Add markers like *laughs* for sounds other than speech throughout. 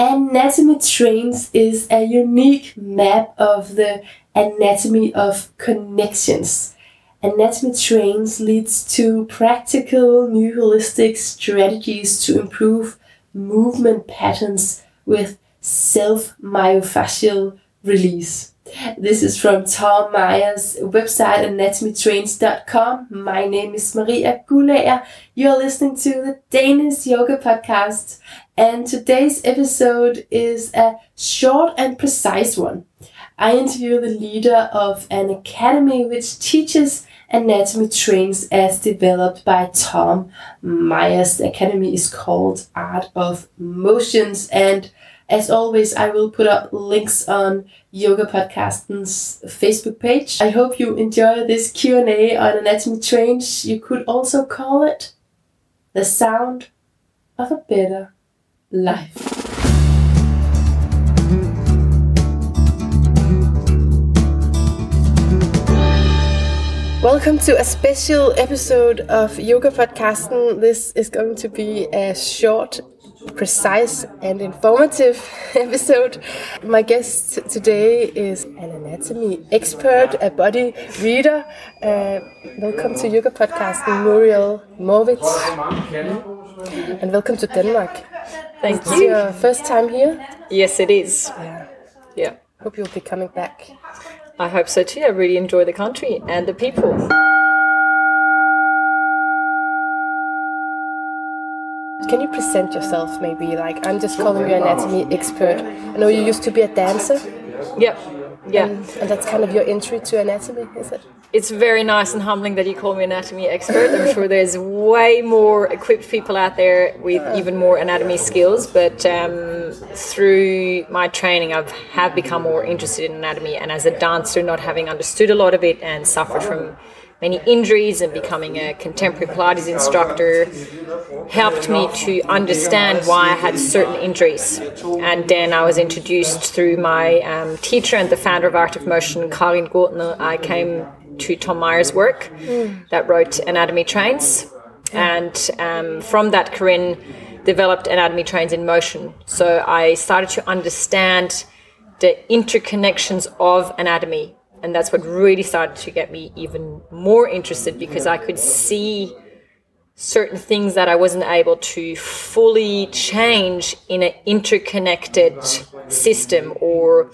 Anatomy Trains is a unique map of the anatomy of connections. Anatomy Trains leads to practical new holistic strategies to improve movement patterns with self myofascial release. This is from Tom Myers' website anatomytrains.com. My name is Maria Gulager. You're listening to the Danish Yoga Podcast, and today's episode is a short and precise one. I interview the leader of an academy which teaches anatomy trains as developed by Tom Myers. The academy is called Art of Motions and as always, I will put up links on Yoga Podcast's Facebook page. I hope you enjoy this Q&A on anatomy trains. You could also call it the sound of a better life. Welcome to a special episode of Yoga Podcasting. This is going to be a short precise and informative *laughs* episode. My guest today is an anatomy expert, a body reader. Uh, welcome to Yoga Podcast, Muriel Morvitz. Mm. And welcome to Denmark. Thank is you. your first time here? Yes, it is. Yeah. Yeah. Hope you'll be coming back. I hope so too. I really enjoy the country and the people. Can you present yourself maybe? Like, I'm just calling you an anatomy expert. I know you used to be a dancer. Yep. Yeah. And, and that's kind of your entry to anatomy, is it? It's very nice and humbling that you call me anatomy expert. I'm sure there's way more equipped people out there with even more anatomy skills, but um, through my training, I've have become more interested in anatomy. And as a dancer, not having understood a lot of it and suffered from many injuries and becoming a contemporary Pilates instructor helped me to understand why I had certain injuries. And then I was introduced through my um, teacher and the founder of Art of Motion, Karin Gurtner. I came to Tom Myers' work that wrote Anatomy Trains. And um, from that, Karin developed Anatomy Trains in Motion. So I started to understand the interconnections of anatomy and that's what really started to get me even more interested because I could see certain things that I wasn't able to fully change in an interconnected system or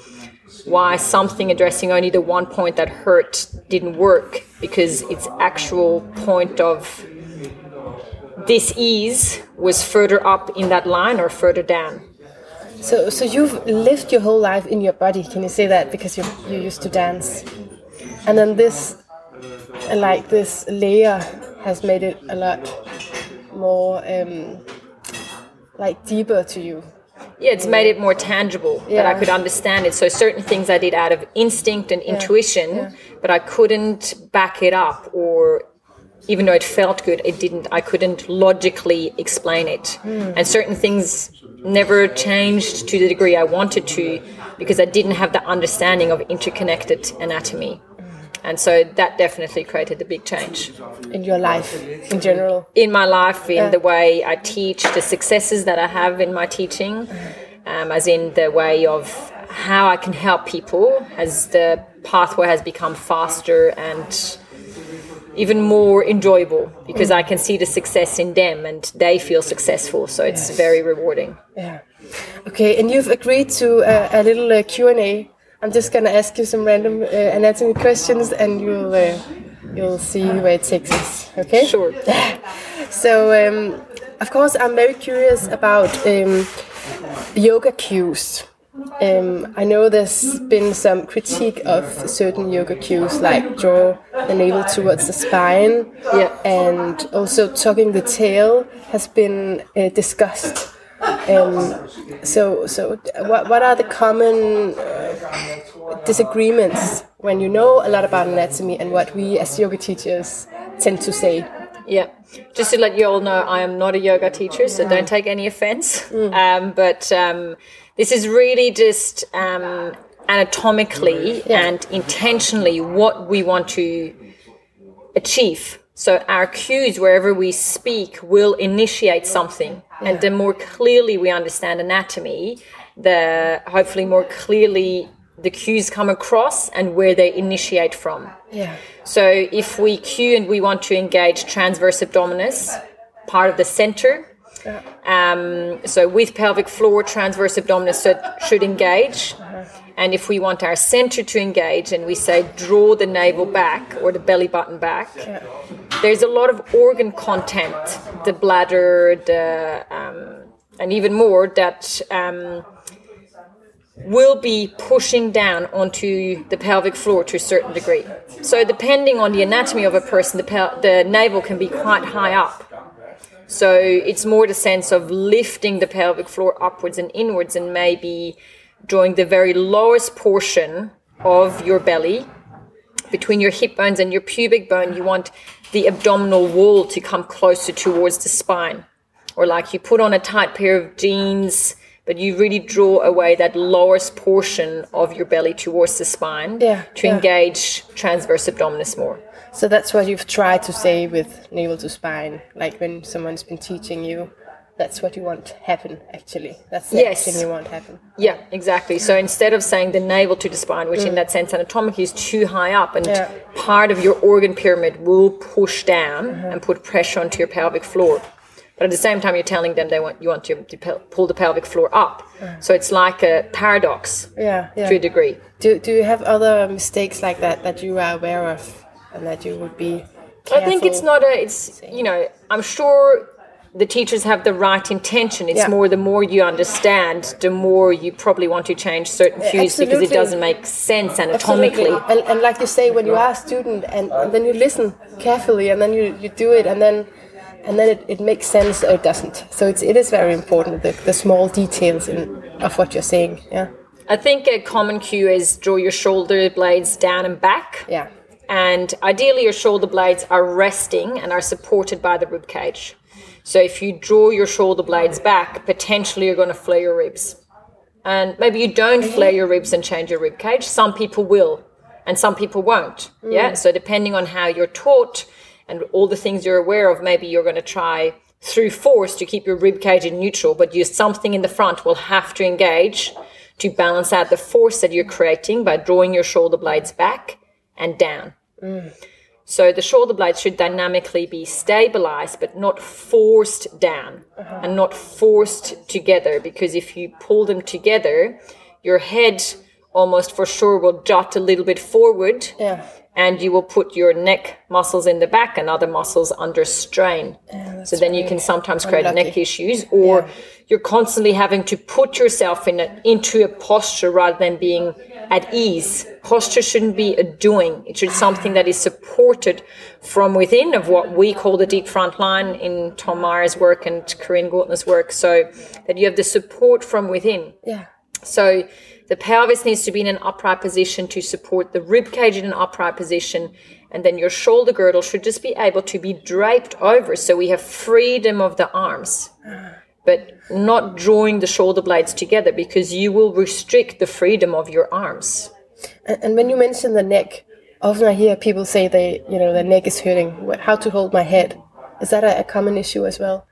why something addressing only the one point that hurt didn't work because its actual point of this ease was further up in that line or further down. So, so you've lived your whole life in your body. Can you say that because you you used to dance, and then this, uh, like this layer, has made it a lot more um, like deeper to you. Yeah, it's made it more tangible that I could understand it. So certain things I did out of instinct and intuition, yeah. but I couldn't back it up or even though it felt good, it didn't I couldn't logically explain it. And certain things never changed to the degree I wanted to because I didn't have the understanding of interconnected anatomy. And so that definitely created a big change in your life in general. in my life, in Yeah. the way I teach, the successes that I have in my teaching, um, as in the way of how I can help people, as the pathway has become faster and even more enjoyable because I can see the success in them and they feel successful. So it's very rewarding. Yeah. Okay, and you've agreed to uh, a little uh, Q and A. I'm just gonna ask you some random uh, anatomy questions, and you'll uh, you'll see where it takes us. Okay. Sure. *laughs* So, um, of course, I'm very curious about um, yoga cues. Um, I know there's been some critique of certain yoga cues, like draw the navel towards the spine, Yeah. and also tugging the tail has been uh, discussed. Um, so, so what, what are the common uh, disagreements when you know a lot about anatomy and what we as yoga teachers tend to say? Yeah. Just to let you all know, I am not a yoga teacher, so don't take any offense. Um, but um, this is really just um, anatomically and intentionally what we want to achieve. So our cues, wherever we speak, will initiate something. And the more clearly we understand anatomy, the hopefully more clearly the cues come across and where they initiate from. Yeah. So if we cue and we want to engage transverse abdominis, part of the center, um, so with pelvic floor, transverse abdominis should, should engage. And if we want our center to engage and we say draw the navel back or the belly button back, there's a lot of organ content, the bladder, the um, and even more that um, will be pushing down onto the pelvic floor to a certain degree. So depending on the anatomy of a person, the, pel- the navel can be quite high up. So it's more the sense of lifting the pelvic floor upwards and inwards and maybe drawing the very lowest portion of your belly between your hip bones and your pubic bone. You want the abdominal wall to come closer towards the spine. Or like you put on a tight pair of jeans, but you really draw away that lowest portion of your belly towards the spine Yeah, to yeah. engage transverse abdominis more. So that's what you've tried to say with navel to spine, like when someone's been teaching you. That's what you want to happen, actually. That's the Yes. action you want happen. Yeah, exactly. So instead of saying the navel to the spine, which in that sense anatomically is too high up, and Mm. Yeah. part of your organ pyramid will push down and put pressure onto your pelvic floor. But at the same time, you're telling them they want you want to, to pull the pelvic floor up. So it's like a paradox Yeah, yeah. to a degree. Do, do you have other mistakes like that that you are aware of and that you would be I think it's not a. It's you know. I'm sure the teachers have the right intention. It's Yeah. more the more you understand, the more you probably want to change certain cues because it doesn't make sense anatomically. And, and like you say, when you are a student and, and then you listen carefully and then you, you do it and then and then it, it makes sense or it doesn't. So it's it is very important the, the small details in, of what you're saying. Yeah. I think a common cue is draw your shoulder blades down and back. Yeah. And ideally, your shoulder blades are resting and are supported by the rib cage. So if you draw your shoulder blades back, potentially you're going to flare your ribs. And maybe you don't flare your ribs and change your rib cage. Some people will, and some people won't. Yeah. Mm. So depending on how you're taught and all the things you're aware of, maybe you're going to try through force to keep your rib cage in neutral, but you something in the front will have to engage to balance out the force that you're creating by drawing your shoulder blades back and down. So the shoulder blades should dynamically be stabilized, but not forced down uh-huh. and not forced together. Because if you pull them together, your head almost for sure will jut a little bit forward. Yeah. And you will put your neck muscles in the back and other muscles under strain. so then you can sometimes create neck issues, or you're constantly having to put yourself in a, into a posture rather than being at ease. Posture shouldn't be a doing; it should be something that is supported from within of what we call the deep front line in Tom Myers' work and Karin Gurtner's work. So that you have the support from within. Yeah. So the pelvis needs to be in an upright position to support the rib cage in an upright position. And then your shoulder girdle should just be able to be draped over so we have freedom of the arms. But not drawing the shoulder blades together because you will restrict the freedom of your arms. And, when you mention the neck, often I hear people say they, you know, their neck is hurting. How to hold my head? Is that a common issue as well?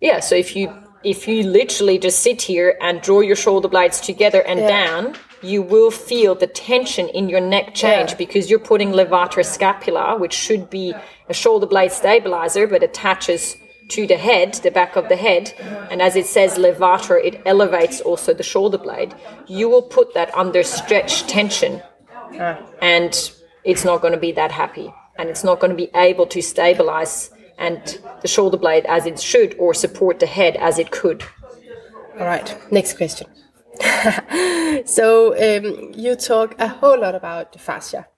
Yeah, so if you if you literally just sit here and draw your shoulder blades together and down, you will feel the tension in your neck change Yeah. because you're putting levator scapula, which should be a shoulder blade stabilizer, but attaches to the head, the back of the head, and as it says levator, it elevates also the shoulder blade. You will put that under stretch tension, and it's not going to be that happy, and it's not going to be able to stabilize and the shoulder blade as it should, or support the head as it could. All right, next question. *laughs* so um, you talk a whole lot about fascia.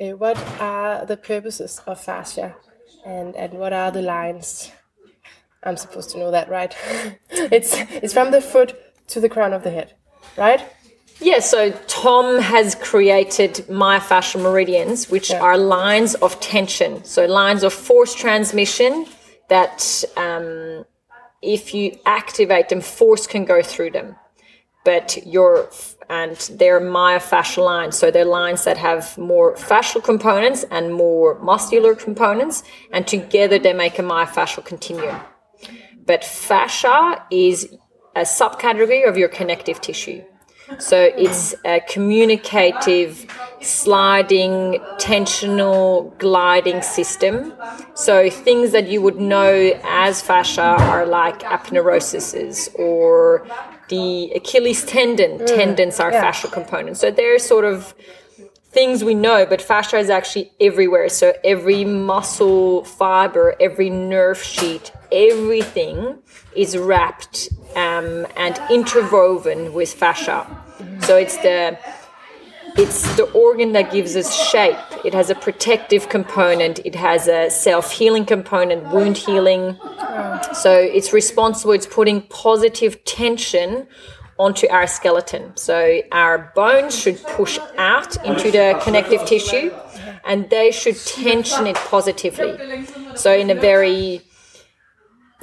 Uh, what are the purposes of fascia, and and what are the lines? I'm supposed to know that, right? *laughs* it's it's from the foot to the crown of the head, right? Yeah, so Tom has created myofascial meridians, which are lines of tension. So lines of force transmission that um, if you activate them, force can go through them. But your and they're myofascial lines, so they're lines that have more fascial components and more muscular components, and together they make a myofascial continuum. but fascia is a subcategory of your connective tissue. So it's a communicative, sliding, tensional, gliding system. So things that you would know as fascia are like aponeuroses or the Achilles tendon. Mm, tendons are yeah. fascial components. So they're sort of things we know, but fascia is actually everywhere. So every muscle fiber, every nerve sheet, everything is wrapped um, and interwoven with fascia. So it's the it's the organ that gives us shape. It has a protective component. It has a self-healing component, wound healing. So it's responsible. It's putting positive tension onto our skeleton. So our bones should push out into the connective tissue, and they should tension it positively. So in a very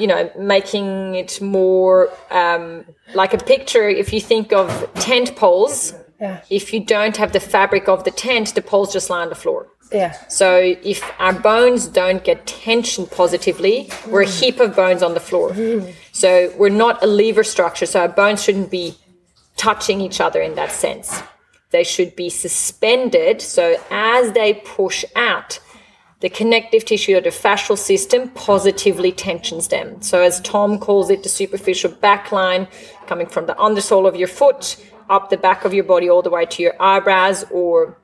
you know, making it more um, like a picture. If you think of tent poles, Yeah. if you don't have the fabric of the tent, the poles just lie on the floor. Yeah. So if our bones don't get tension positively, we're a heap of bones on the floor. So we're not a lever structure. So our bones shouldn't be touching each other in that sense. They should be suspended. So as they push out, the connective tissue of the fascial system positively tensions them. So as Tom calls it, the superficial back line coming from the undersole of your foot up the back of your body all the way to your eyebrows or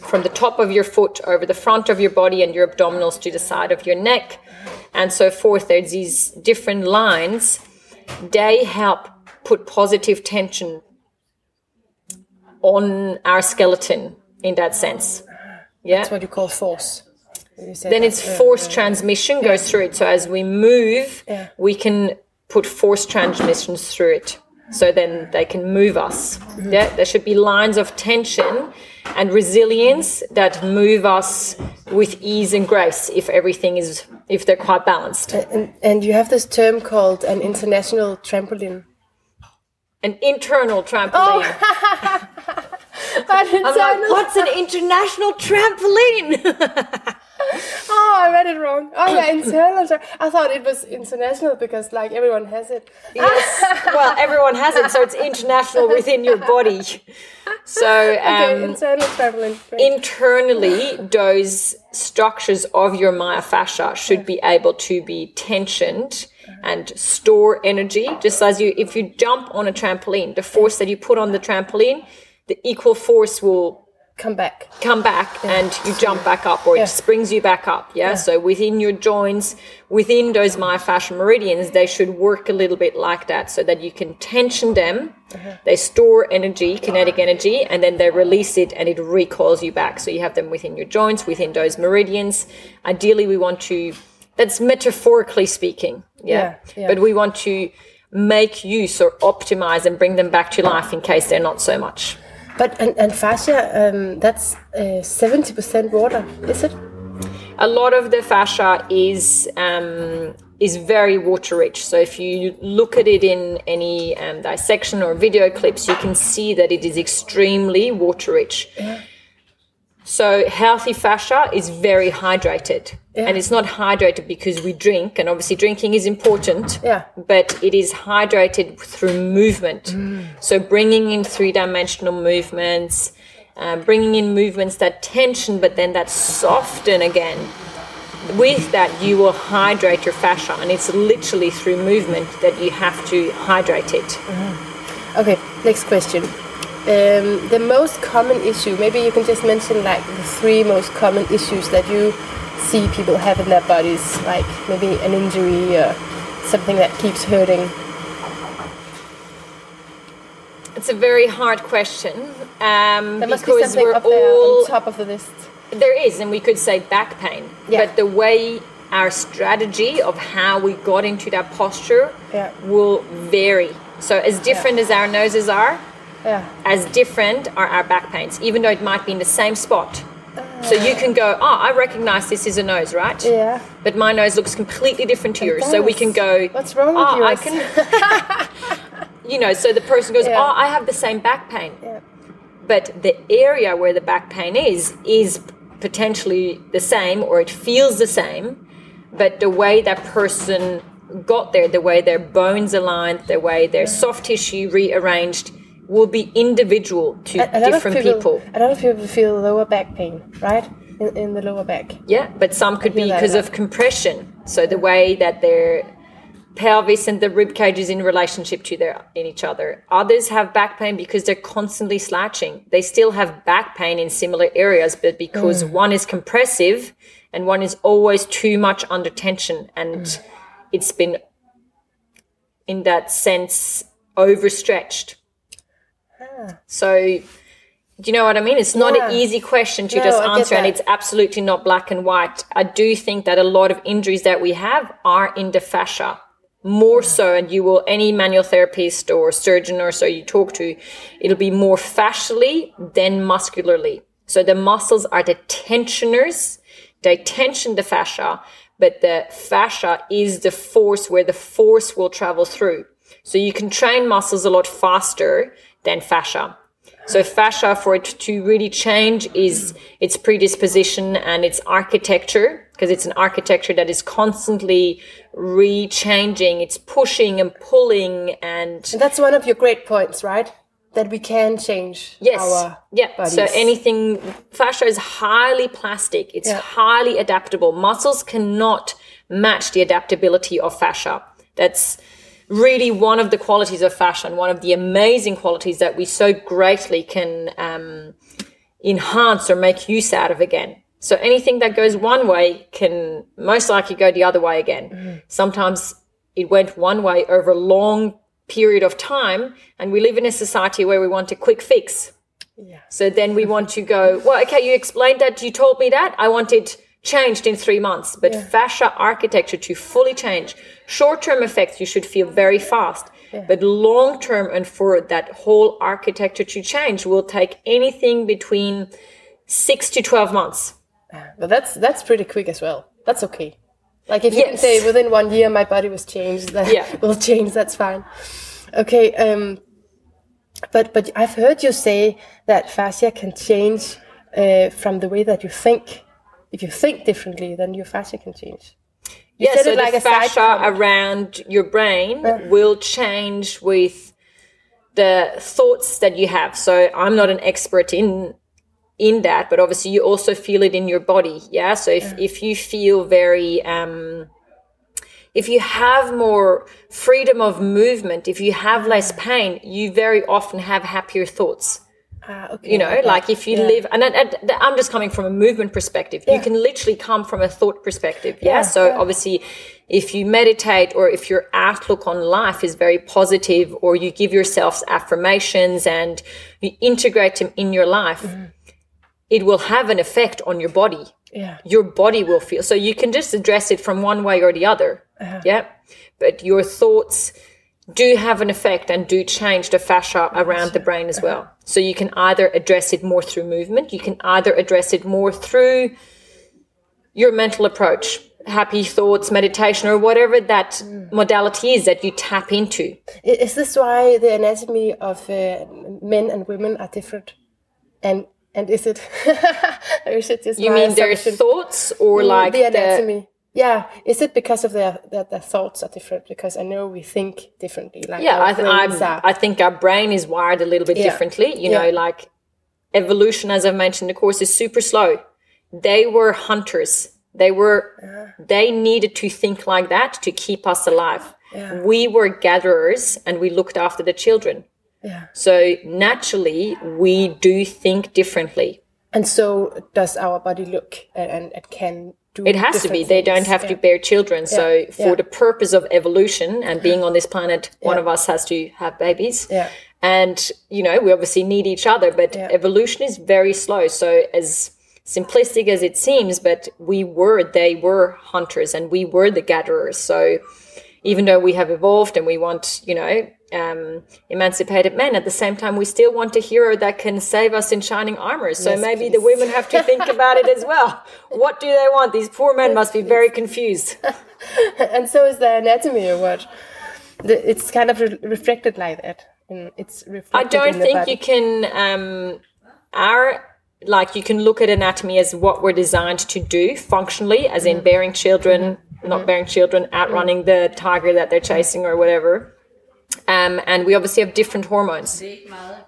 from the top of your foot over the front of your body and your abdominals to the side of your neck and so forth. There's these different lines. They help put positive tension on our skeleton in that sense. Yeah. That's what you call force. Then it's force transmission goes through it. So as we move, we can put force transmissions through it. So then they can move us. Mm-hmm. Yeah, there should be lines of tension and resilience that move us with ease and grace if everything is if they're quite balanced. And, and you have this term called an international trampoline. An internal trampoline. Oh, *laughs* I'm like, what's an international trampoline? *laughs* *laughs* Oh, I read it wrong. Oh yeah, internal. I thought it was international because like everyone has it. yes. Well, everyone has it, so it's international within your body. So *laughs* Okay, um, internal trampoline. Great. internally those structures of your myofascia should be able to be tensioned and store energy just as you if you jump on a trampoline the force that you put on the trampoline the equal force will Come back. come back and you jump back up or Yeah. it springs you back up yeah? so within your joints within those myofascial meridians they should work a little bit like that so that you can tension them. Uh-huh. They store energy kinetic energy and then they release it and it recoils you back. So you have them within your joints within those meridians. Ideally we want to that's metaphorically speaking yeah, Yeah, yeah. but we want to make use or optimize and bring them back to life in case they're not so much But and, and fascia, um, that's seventy percent water, is it? a lot of the fascia is um, is very water rich. So if you look at it in any um, dissection or video clips, you can see that it is extremely water rich. So healthy fascia is very hydrated, and it's not hydrated because we drink, and obviously drinking is important. Yeah. But it is hydrated through movement. So bringing in three-dimensional movements, um, bringing in movements that tension, but then that soften again. With that, you will hydrate your fascia, and it's literally through movement that you have to hydrate it. Okay, next question. Um, the most common issue, maybe you can just mention like the three most common issues that you see people have in their bodies, like maybe an injury or something that keeps hurting. It's a very hard question um, be because something we're all on top of the list. There is, and we could say back pain. Yeah. But the way our strategy of how we got into that posture Yeah. will vary. So, as different as our noses are, Yeah. as different are our back pains, even though it might be in the same spot. So you can go, oh, I recognize this is a nose, right? Yeah. But my nose looks completely different to yours. So we can go, What's wrong with oh, I can, *laughs* you know, so the person goes, Yeah. oh, I have the same back pain Yeah. but the area where the back pain is is potentially the same or it feels the same but the way that person got there, the way their bones aligned, the way their soft tissue rearranged, will be individual to A of different people. A lot of people feel lower back pain, right? In, in the lower back. Yeah, but some could be because of compression. So the way that their pelvis and the rib cage is in relationship to their in each other. Others have back pain because they're constantly slouching. They still have back pain in similar areas, but because mm. one is compressive and one is always too much under tension and mm. it's been in that sense overstretched. So do you know what I mean? It's not an easy question to No, just answer, and it's absolutely not black and white. I do think that a lot of injuries that we have are in the fascia, more so. And you will, any manual therapist or surgeon or so you talk to, it'll be more fascially than muscularly. So the muscles are the tensioners, they tension the fascia, but the fascia is the force where the force will travel through. So you can train muscles a lot faster than fascia. So fascia for it to really change is its predisposition and its architecture because it's an architecture that is constantly re-changing. It's pushing and pulling and And that's one of your great points, right? That we can change yes, our yeah. bodies. So anything fascia is highly plastic. It's Yeah. highly adaptable. Muscles cannot match the adaptability of fascia. That's really one of the qualities of fascia, one of the amazing qualities that we so greatly can um, enhance or make use out of again. So anything that goes one way can most likely go the other way again. Sometimes it went one way over a long period of time, and we live in a society where we want a quick fix. Yeah. So then we want to go, well, okay, you explained that, you told me that, I want it changed in three months. But fascia architecture to fully change, short term effects you should feel very fast. But long term and for that whole architecture to change will take anything between six to 12 months. But that's that's pretty quick as well. That's okay. Like if you can say within one year my body was changed, that Yeah. *laughs* will change. That's fine. Okay. Um, but but I've heard you say that fascia can change uh, from the way that you think. If you think differently, then your fascia can change. You Yeah, so like the fascia around your brain will change with the thoughts that you have. So I'm not an expert in in that, but obviously you also feel it in your body. Yeah. So if, if you feel very um if you have more freedom of movement, if you have less pain, you very often have happier thoughts Ah, okay, you know okay. like if you Yeah. live and, and, and i'm just coming from a movement perspective you can literally come from a thought perspective yeah, Yeah, so yeah. obviously if you meditate or if your outlook on life is very positive or you give yourselves affirmations and you integrate them in your life Mm-hmm. it will have an effect on your body yeah. your body will feel so you can just address it from one way or the other Uh-huh. yeah but your thoughts do have an effect and do change the fascia around the brain as well so you can either address it more through movement you can either address it more through your mental approach happy thoughts meditation or whatever that modality is that you tap into Is this why the anatomy of uh, men and women are different? And and is it? *laughs* or is it just you mean their thoughts or Mm, like the, anatomy? Yeah. Is it because of their that their thoughts are different? Because I know we think differently. Like yeah I, th- are. I think our brain is wired a little bit Yeah. differently you Yeah. know like evolution as i've mentioned the course is super slow they were hunters they were they needed to think like that to keep us alive we were gatherers and we looked after the children yeah. so naturally we do think differently And so does our body look and, and it can. It has to be. different They don't things. have to bear children. So, for Yeah. the purpose of evolution and being on this planet, one of us has to have babies. Yeah. And, you know, we obviously need each other, but Yeah. evolution is very slow. So, as simplistic as it seems, but we were, they were hunters and we were the gatherers. So, even though we have evolved and we want, you know, um, emancipated men, at the same time, we still want a hero that can save us in shining armor. So Yes, maybe the women have to think about it as well. *laughs* What do they want? These poor men must be very confused. *laughs* and so is the anatomy or what? The, it's kind of re- reflected like that. It's reflected I don't think you can. Um, our like you can look at anatomy as what we're designed to do functionally, as in bearing children, not bearing children, outrunning the tiger that they're chasing or whatever. Um, and we obviously have different hormones,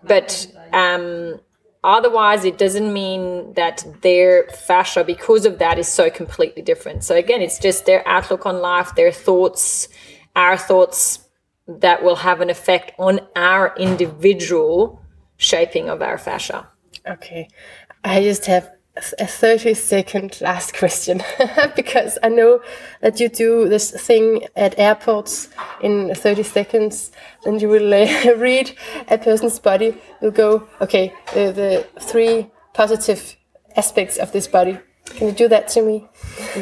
but um, otherwise it doesn't mean that their fascia because of that is so completely different. So again it's just their outlook on life their thoughts our thoughts that will have an effect on our individual shaping of our fascia. Okay. I just have a 30 second last question *laughs* because I know that you do this thing at airports in 30 seconds and you will uh, *laughs* read a person's body. You'll go, okay, the, the three positive aspects of this body. Can you do that to me?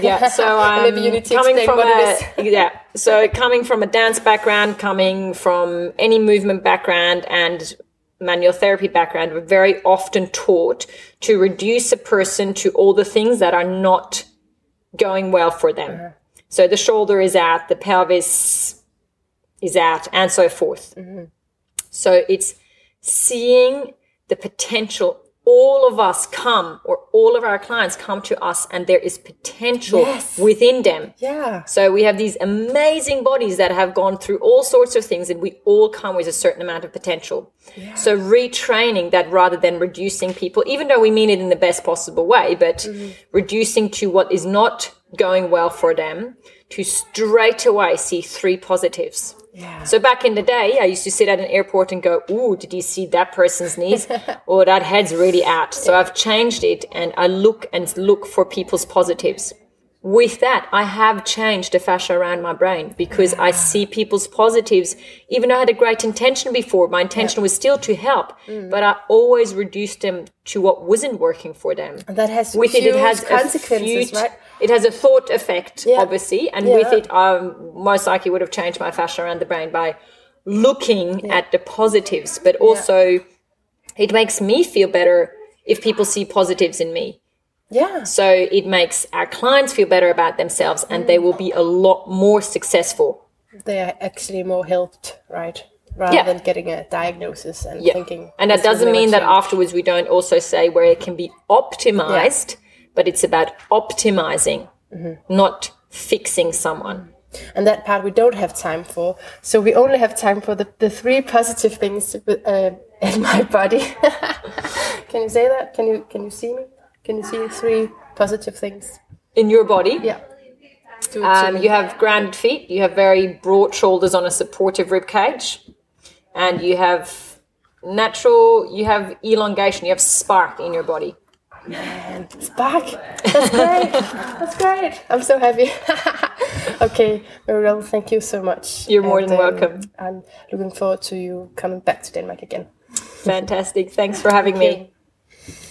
yeah *laughs* so um, Maybe you need to coming explain from what a, it is. yeah so coming from a dance background coming from any movement background and manual therapy background we're very often taught to reduce a person to all the things that are not going well for them Uh-huh. so the shoulder is out the pelvis is out and so forth Mm-hmm. so it's seeing the potential all of us come or all of our clients come to us and there is potential Yes. within them Yeah. so we have these amazing bodies that have gone through all sorts of things and we all come with a certain amount of potential. Yeah. So retraining that rather than reducing people, even though we mean it in the best possible way, but mm-hmm. reducing to what is not going well for them to straight away see three positives. Yeah. So back in the day, I used to sit at an airport and go, "Ooh, did you see that person's knees? *laughs* oh, that head's really out." So I've changed it, and I look and look for people's positives. With that, I have changed the fascia around my brain because I see people's positives. Even though I had a great intention before, my intention was still to help, mm. but I always reduced them to what wasn't working for them And that has with it, huge it has consequences, a right? It has a thought effect, Yeah. obviously, and with it, I most likely would have changed my fascia around the brain by looking at the positives. But also, it makes me feel better if people see positives in me. Yeah. So it makes our clients feel better about themselves, and they will be a lot more successful. They are actually more helped, right? Rather Yeah. than getting a diagnosis and Yeah. thinking. And that doesn't mean that afterwards we don't also say where it can be optimized, but it's about optimizing, Mm-hmm. not fixing someone. and that part we don't have time for. So we only have time for the, the three positive things uh, *laughs* in my body. *laughs* can you say that? Can you can you see me? Can you see three positive things? In your body, Yeah. Do it to um, you have grounded feet, you have very broad shoulders on a supportive rib cage, and you have natural, you have elongation, you have spark in your body. And it's back. That's great. *laughs* That's great. I'm so happy. *laughs* okay, Marielle, thank you so much. You're more than um, welcome. I'm looking forward to you coming back to Denmark again. Fantastic. Thanks for having me.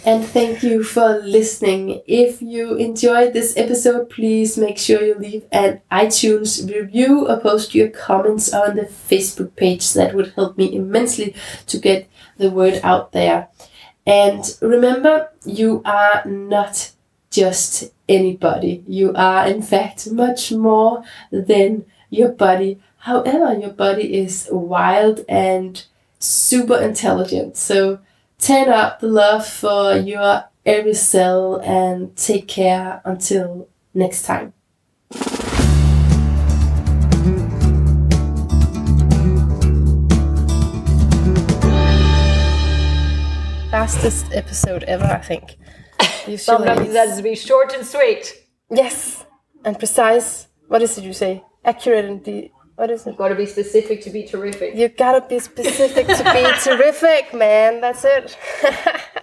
And thank you for listening. If you enjoyed this episode, please make sure you leave an iTunes review or post your comments on the Facebook page. That would help me immensely to get the word out there. And remember, you are not just anybody. You are, in fact, much more than your body. However, your body is wild and super intelligent. So turn up the love for your every cell and take care until next time. Fastest episode ever, I think. Usually Sometimes it's- it has to be short and sweet. Yes, and precise. What is it you say? Accurate and de- what is it? you Got to be specific to be terrific. You gotta be specific to be terrific, *laughs* man. That's it. *laughs*